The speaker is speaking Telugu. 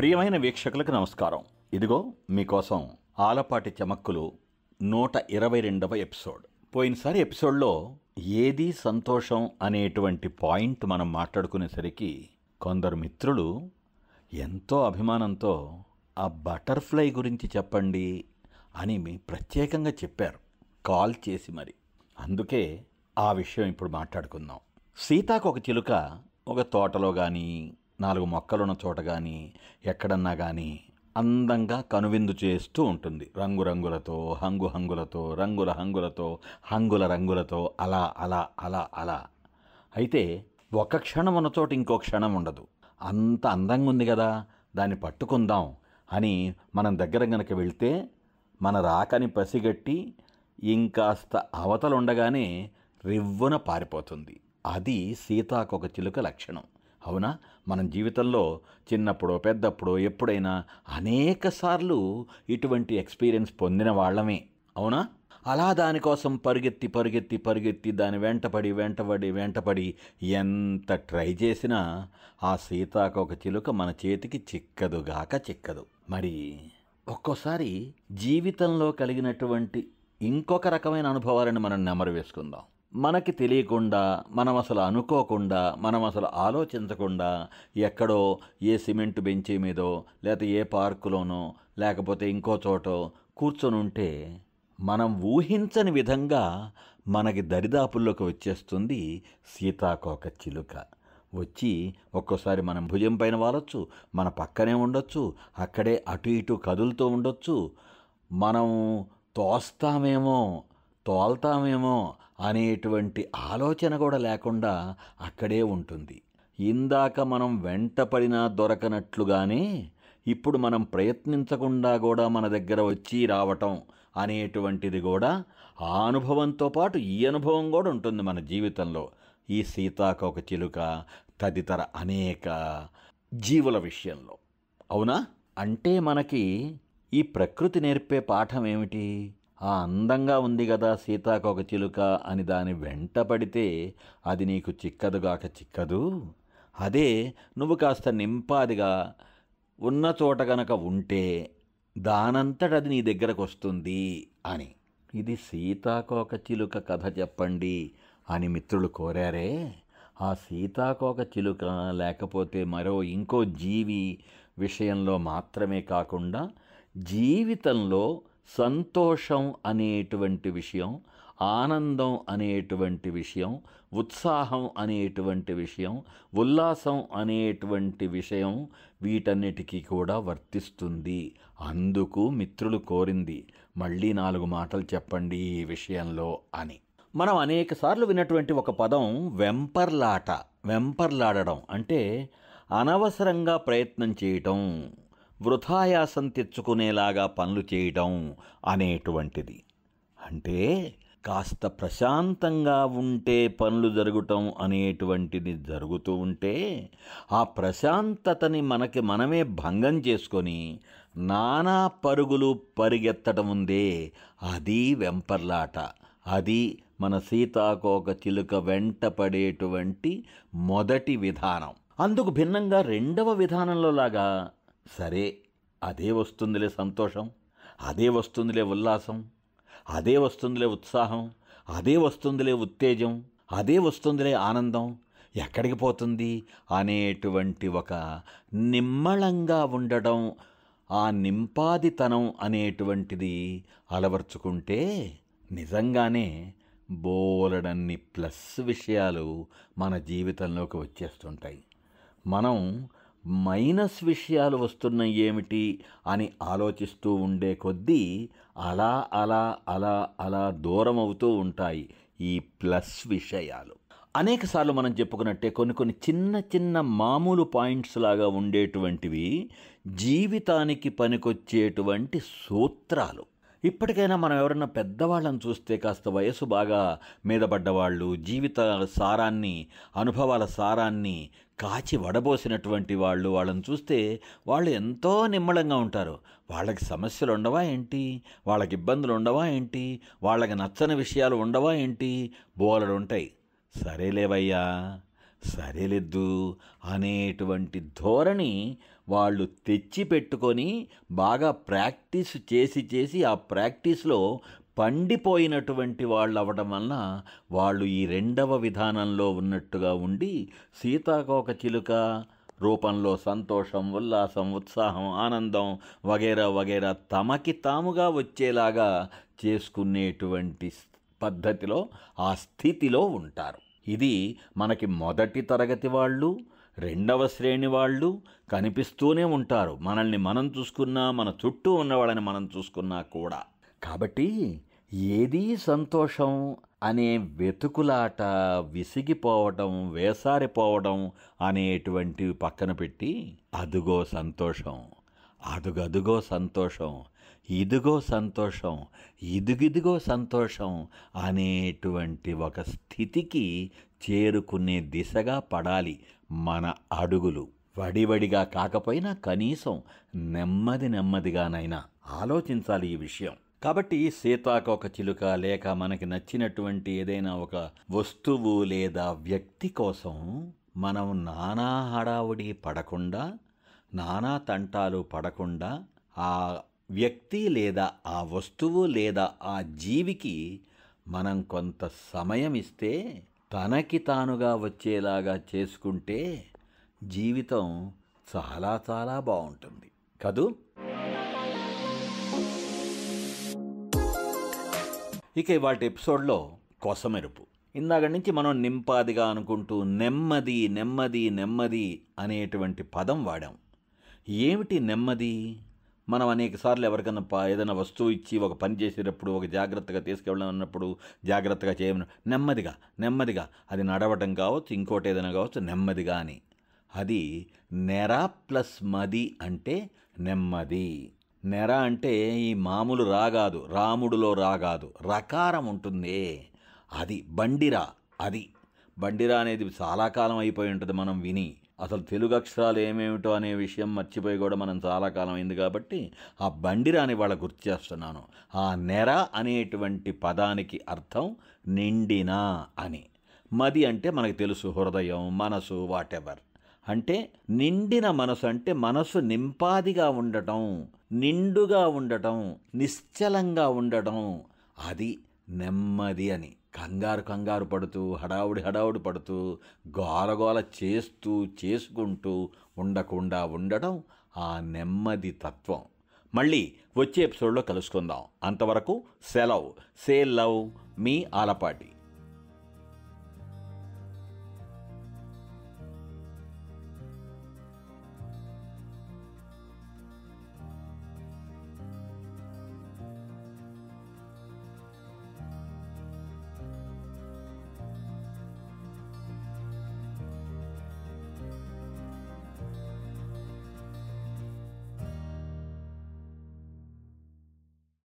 ప్రియమైన వీక్షకులకు నమస్కారం. ఇదిగో మీకోసం ఆలపాటి చమక్కులు నూట ఇరవై రెండవ ఎపిసోడ్. పోయినసారి ఎపిసోడ్లో ఏది సంతోషం అనేటువంటి పాయింట్ మనం మాట్లాడుకునేసరికి కొందరు మిత్రులు ఎంతో అభిమానంతో ఆ బటర్ఫ్లై గురించి చెప్పండి అని మీ ప్రత్యేకంగా చెప్పారు. కాల్ చేసి మరి. అందుకే ఆ విషయం ఇప్పుడు మాట్లాడుకుందాం. సీతాకు ఒక చిలుక ఒక తోటలో కానీ నాలుగు మొక్కలున్న చోట కానీ ఎక్కడన్నా కానీ అందంగా కనువిందు చేస్తూ ఉంటుంది. రంగురంగులతో హంగు హంగులతో రంగుల హంగులతో హంగుల రంగులతో అలా అలా అలా అలా. అయితే ఒక క్షణం ఉన్న చోట ఇంకో క్షణం ఉండదు. అంత అందంగా ఉంది కదా దాన్ని పట్టుకుందాం అని మనం దగ్గర గనక వెళ్తే మన రాకని పసిగట్టి ఇంకాస్త అవతలు ఉండగానే రివ్వున పారిపోతుంది. అది సీతాకొక చిలుక లక్షణం. అవునా? మనం జీవితంలో చిన్నప్పుడో పెద్దప్పుడో ఎప్పుడైనా అనేక సార్లు ఇటువంటి ఎక్స్పీరియన్స్ పొందిన వాళ్ళమే. అవునా? అలా దానికోసం పరిగెత్తి పరిగెత్తి పరిగెత్తి దాని వెంటపడి వెంటపడి వెంటపడి ఎంత ట్రై చేసినా ఆ సీతాకొక చిలుక మన చేతికి చిక్కదుగాక చిక్కదు. మరి ఒక్కోసారి జీవితంలో కలిగినటువంటి ఇంకొక రకమైన అనుభవాలను మనం నెమరు వేసుకుందాం. మనకి తెలియకుండా మనం అసలు అనుకోకుండా మనం అసలు ఆలోచించకుండా ఎక్కడో ఏ సిమెంట్ బెంచీ మీదో లేకపోతే ఏ పార్కులోనో లేకపోతే ఇంకో చోటో కూర్చొని ఉంటే మనం ఊహించని విధంగా మనకి దరిదాపుల్లోకి వచ్చేస్తుంది సీతాకోక చిలుక. వచ్చి ఒక్కోసారి మనం భుజం పైన వాలొచ్చు మన పక్కనే ఉండొచ్చు అక్కడే అటు ఇటు కదులుతూ ఉండొచ్చు. మనం తోస్తామేమో తోల్తామేమో అనేటువంటి ఆలోచన కూడా లేకుండా అక్కడే ఉంటుంది. ఇందాక మనం వెంటపడినా దొరకనట్లుగానే ఇప్పుడు మనం ప్రయత్నించకుండా కూడా మన దగ్గర వచ్చి రావటం అనేటువంటిది కూడా ఆ అనుభవంతో పాటు ఈ అనుభవం కూడా ఉంటుంది మన జీవితంలో. ఈ సీతాకొక చిలుక తదితర అనేక జీవుల విషయంలో. అవునా? అంటే మనకి ఈ ప్రకృతి నేర్పే పాఠం ఏమిటి? ఆ అందంగా ఉంది కదా సీతాకోక చిలుక అని దాని వెంట పడితే అది నీకు చిక్కదుగాక చిక్కదు. అదే నువ్వు కాస్త నింపాదిగా ఉన్న చోట గనక ఉంటే దానంతట అది నీ దగ్గరకు వస్తుంది అని. ఇది సీతాకోక చిలుక కథ చెప్పండి అని మిత్రులు కోరారే. ఆ సీతాకోక చిలుక లేకపోతే మరో ఇంకో జీవి విషయంలో మాత్రమే కాకుండా జీవితంలో సంతోషం అనేటువంటి విషయం ఆనందం అనేటువంటి విషయం ఉత్సాహం అనేటువంటి విషయం ఉల్లాసం అనేటువంటి విషయం వీటన్నిటికీ కూడా వర్తిస్తుంది. అందుకు మిత్రులు కోరింది మళ్ళీ నాలుగు మాటలు చెప్పండి ఈ విషయంలో అని. మనం అనేక సార్లు విన్నటువంటి ఒక పదం వెంపర్లాట వెంపర్లాడడం అంటే అనవసరంగా ప్రయత్నం చేయటం. వృథాయాసం తెచ్చుకునేలాగా పనులు చేయటం అనేటువంటిది. అంటే కాస్త ప్రశాంతంగా ఉంటే పనులు జరగటం అనేటువంటిది జరుగుతూ ఉంటే ఆ ప్రశాంతతని మనకి మనమే భంగం చేసుకొని నానా పరుగులు పరిగెత్తడం ఉందే అది వెంపర్లాట. అది మన సీతాకోక చిలుక వెంట పడేటువంటి మొదటి విధానం. అందుకు భిన్నంగా రెండవ విధానంలో లాగా సరే అదే వస్తుందిలే సంతోషం అదే వస్తుందిలే ఉల్లాసం అదే వస్తుందిలే ఉత్సాహం అదే వస్తుందిలే ఉత్తేజం అదే వస్తుందిలే ఆనందం. ఎక్కడికి పోతుంది? అనేటువంటి ఒక నిమ్మళంగా ఉండడం ఆ నింపాదితనం అనేటువంటిది అలవర్చుకుంటే నిజంగానే బోలడన్ని ప్లస్ విషయాలు మన జీవితంలోకి వచ్చేస్తుంటాయి. మనం మైనస్ విషయాలు వస్తున్నాయి ఏమిటి అని ఆలోచిస్తూ ఉండే కొద్దీ అలా అలా అలా అలా దూరం అవుతూ ఉంటాయి ఈ ప్లస్ విషయాలు. అనేకసార్లు మనం చెప్పుకున్నట్టే కొన్ని కొన్ని చిన్న చిన్న మామూలు పాయింట్స్ లాగా ఉండేటువంటివి జీవితానికి పనికొచ్చేటువంటి సూత్రాలు. ఇప్పటికైనా మనం ఎవరైనా పెద్దవాళ్ళని చూస్తే కాస్త వయసు బాగా మీద పడ్డవాళ్ళు జీవిత సారాన్ని అనుభవాల సారాన్ని కాచి వడబోసినటువంటి వాళ్ళు వాళ్ళని చూస్తే వాళ్ళు ఎంతో నిమ్మళంగా ఉంటారు. వాళ్ళకి సమస్యలు ఉండవా ఏంటి? వాళ్ళకి ఇబ్బందులు ఉండవా ఏంటి? వాళ్ళకి నచ్చని విషయాలు ఉండవా ఏంటి? బోలడు ఉంటాయి. సరేలేవయ్యా. సరేలేదు అనేటువంటి ధోరణి వాళ్ళు తెచ్చి పెట్టుకొని బాగా ప్రాక్టీస్ చేసి చేసి ఆ ప్రాక్టీస్లో పండిపోయినటువంటి వాళ్ళు అవ్వడం వలన వాళ్ళు ఈ రెండవ విధానంలో ఉన్నట్టుగా ఉండి సీతాకోక చిలుక రూపంలో సంతోషం ఉల్లాసం ఉత్సాహం ఆనందం వగేరా వగేరా తమకి తాముగా వచ్చేలాగా చేసుకునేటువంటి పద్ధతిలో ఆ స్థితిలో ఉంటారు. ఇది మనకి మొదటి తరగతి వాళ్ళు రెండవ శ్రేణి వాళ్ళు కనిపిస్తూనే ఉంటారు. మనల్ని మనం చూసుకున్నా మన చుట్టూ ఉన్న వాళ్ళని మనం చూసుకున్నా కూడా. కాబట్టి ఏదీ సంతోషం అనే వెతుకులాట విసిగిపోవడం వేసారిపోవడం అనేటువంటివి పక్కన పెట్టి అదుగో సంతోషం అదుగదుగో సంతోషం ఇదిగో సంతోషం ఇదిగిదిగో సంతోషం అనేటువంటి ఒక స్థితికి చేరుకునే దిశగా పడాలి మన అడుగులు. వడివడిగా కాకపోయినా కనీసం నెమ్మది నెమ్మదిగానైనా ఆలోచించాలి ఈ విషయం. కాబట్టి సీతాకోక చిలుక లేక మనకి నచ్చినటువంటి ఏదైనా ఒక వస్తువు లేదా వ్యక్తి కోసం మనం నానా హడావుడి పడకుండా నానా తంటాలు పడకుండా ఆ వ్యక్తి లేదా ఆ వస్తువు లేదా ఆ జీవికి మనం కొంత సమయం ఇస్తే తనకి తానుగా వచ్చేలాగా చేసుకుంటే జీవితం చాలా చాలా బాగుంటుంది. కదూ? ఇక వాటి ఎపిసోడ్లో కొసమెరుపు. ఇందాక నుంచి మనం నింపాదిగా అనుకుంటూ నెమ్మది నెమ్మది నెమ్మది అనేటువంటి పదం వాడాం. ఏమిటి నెమ్మది? మనం అనేకసార్లు ఎవరికైనా ఏదైనా వస్తువు ఇచ్చి ఒక పని చేసేటప్పుడు ఒక జాగ్రత్తగా తీసుకెళ్ళాలన్నప్పుడు జాగ్రత్తగా చేయమని నెమ్మదిగా నెమ్మదిగా. అది నడవటం కావచ్చు ఇంకోటి ఏదైనా కావచ్చు నెమ్మదిగా అని. అది నెర ప్లస్ మది అంటే నెమ్మది. నెర అంటే ఈ మామూలు రాగాదు రాముడులో రాగాదు రకారం ఉంటుంది. అది బండిరా అది. బండిరా అనేది చాలా కాలం అయిపోయి ఉంటుంది మనం విని. అసలు తెలుగు అక్షరాలు ఏమేమిటో అనే విషయం మర్చిపోయి కూడా మనం చాలా కాలం అయింది కాబట్టి ఆ బండిరాని వాళ్ళ గుర్తు చేస్తున్నాను. ఆ నెర అనేటువంటి పదానికి అర్థం నిండిన అని. మది అంటే మనకు తెలుసు హృదయం మనసు వాటెవర్ అంటే నిండిన మనసు అంటే మనసు నింపాదిగా ఉండటం నిండుగా ఉండటం నిశ్చలంగా ఉండటం. అది నెమ్మది అని. కంగారు కంగారు పడుతూ హడావుడి హడావుడి పడుతూ గోలగోల చేస్తూ చేసుకుంటూ ఉండకుండా ఉండడం ఆ నెమ్మది తత్వం. మళ్ళీ వచ్చే ఎపిసోడ్లో కలుసుకుందాం. అంతవరకు సెలవ్. సే లవ్ మీ ఆలపాటి.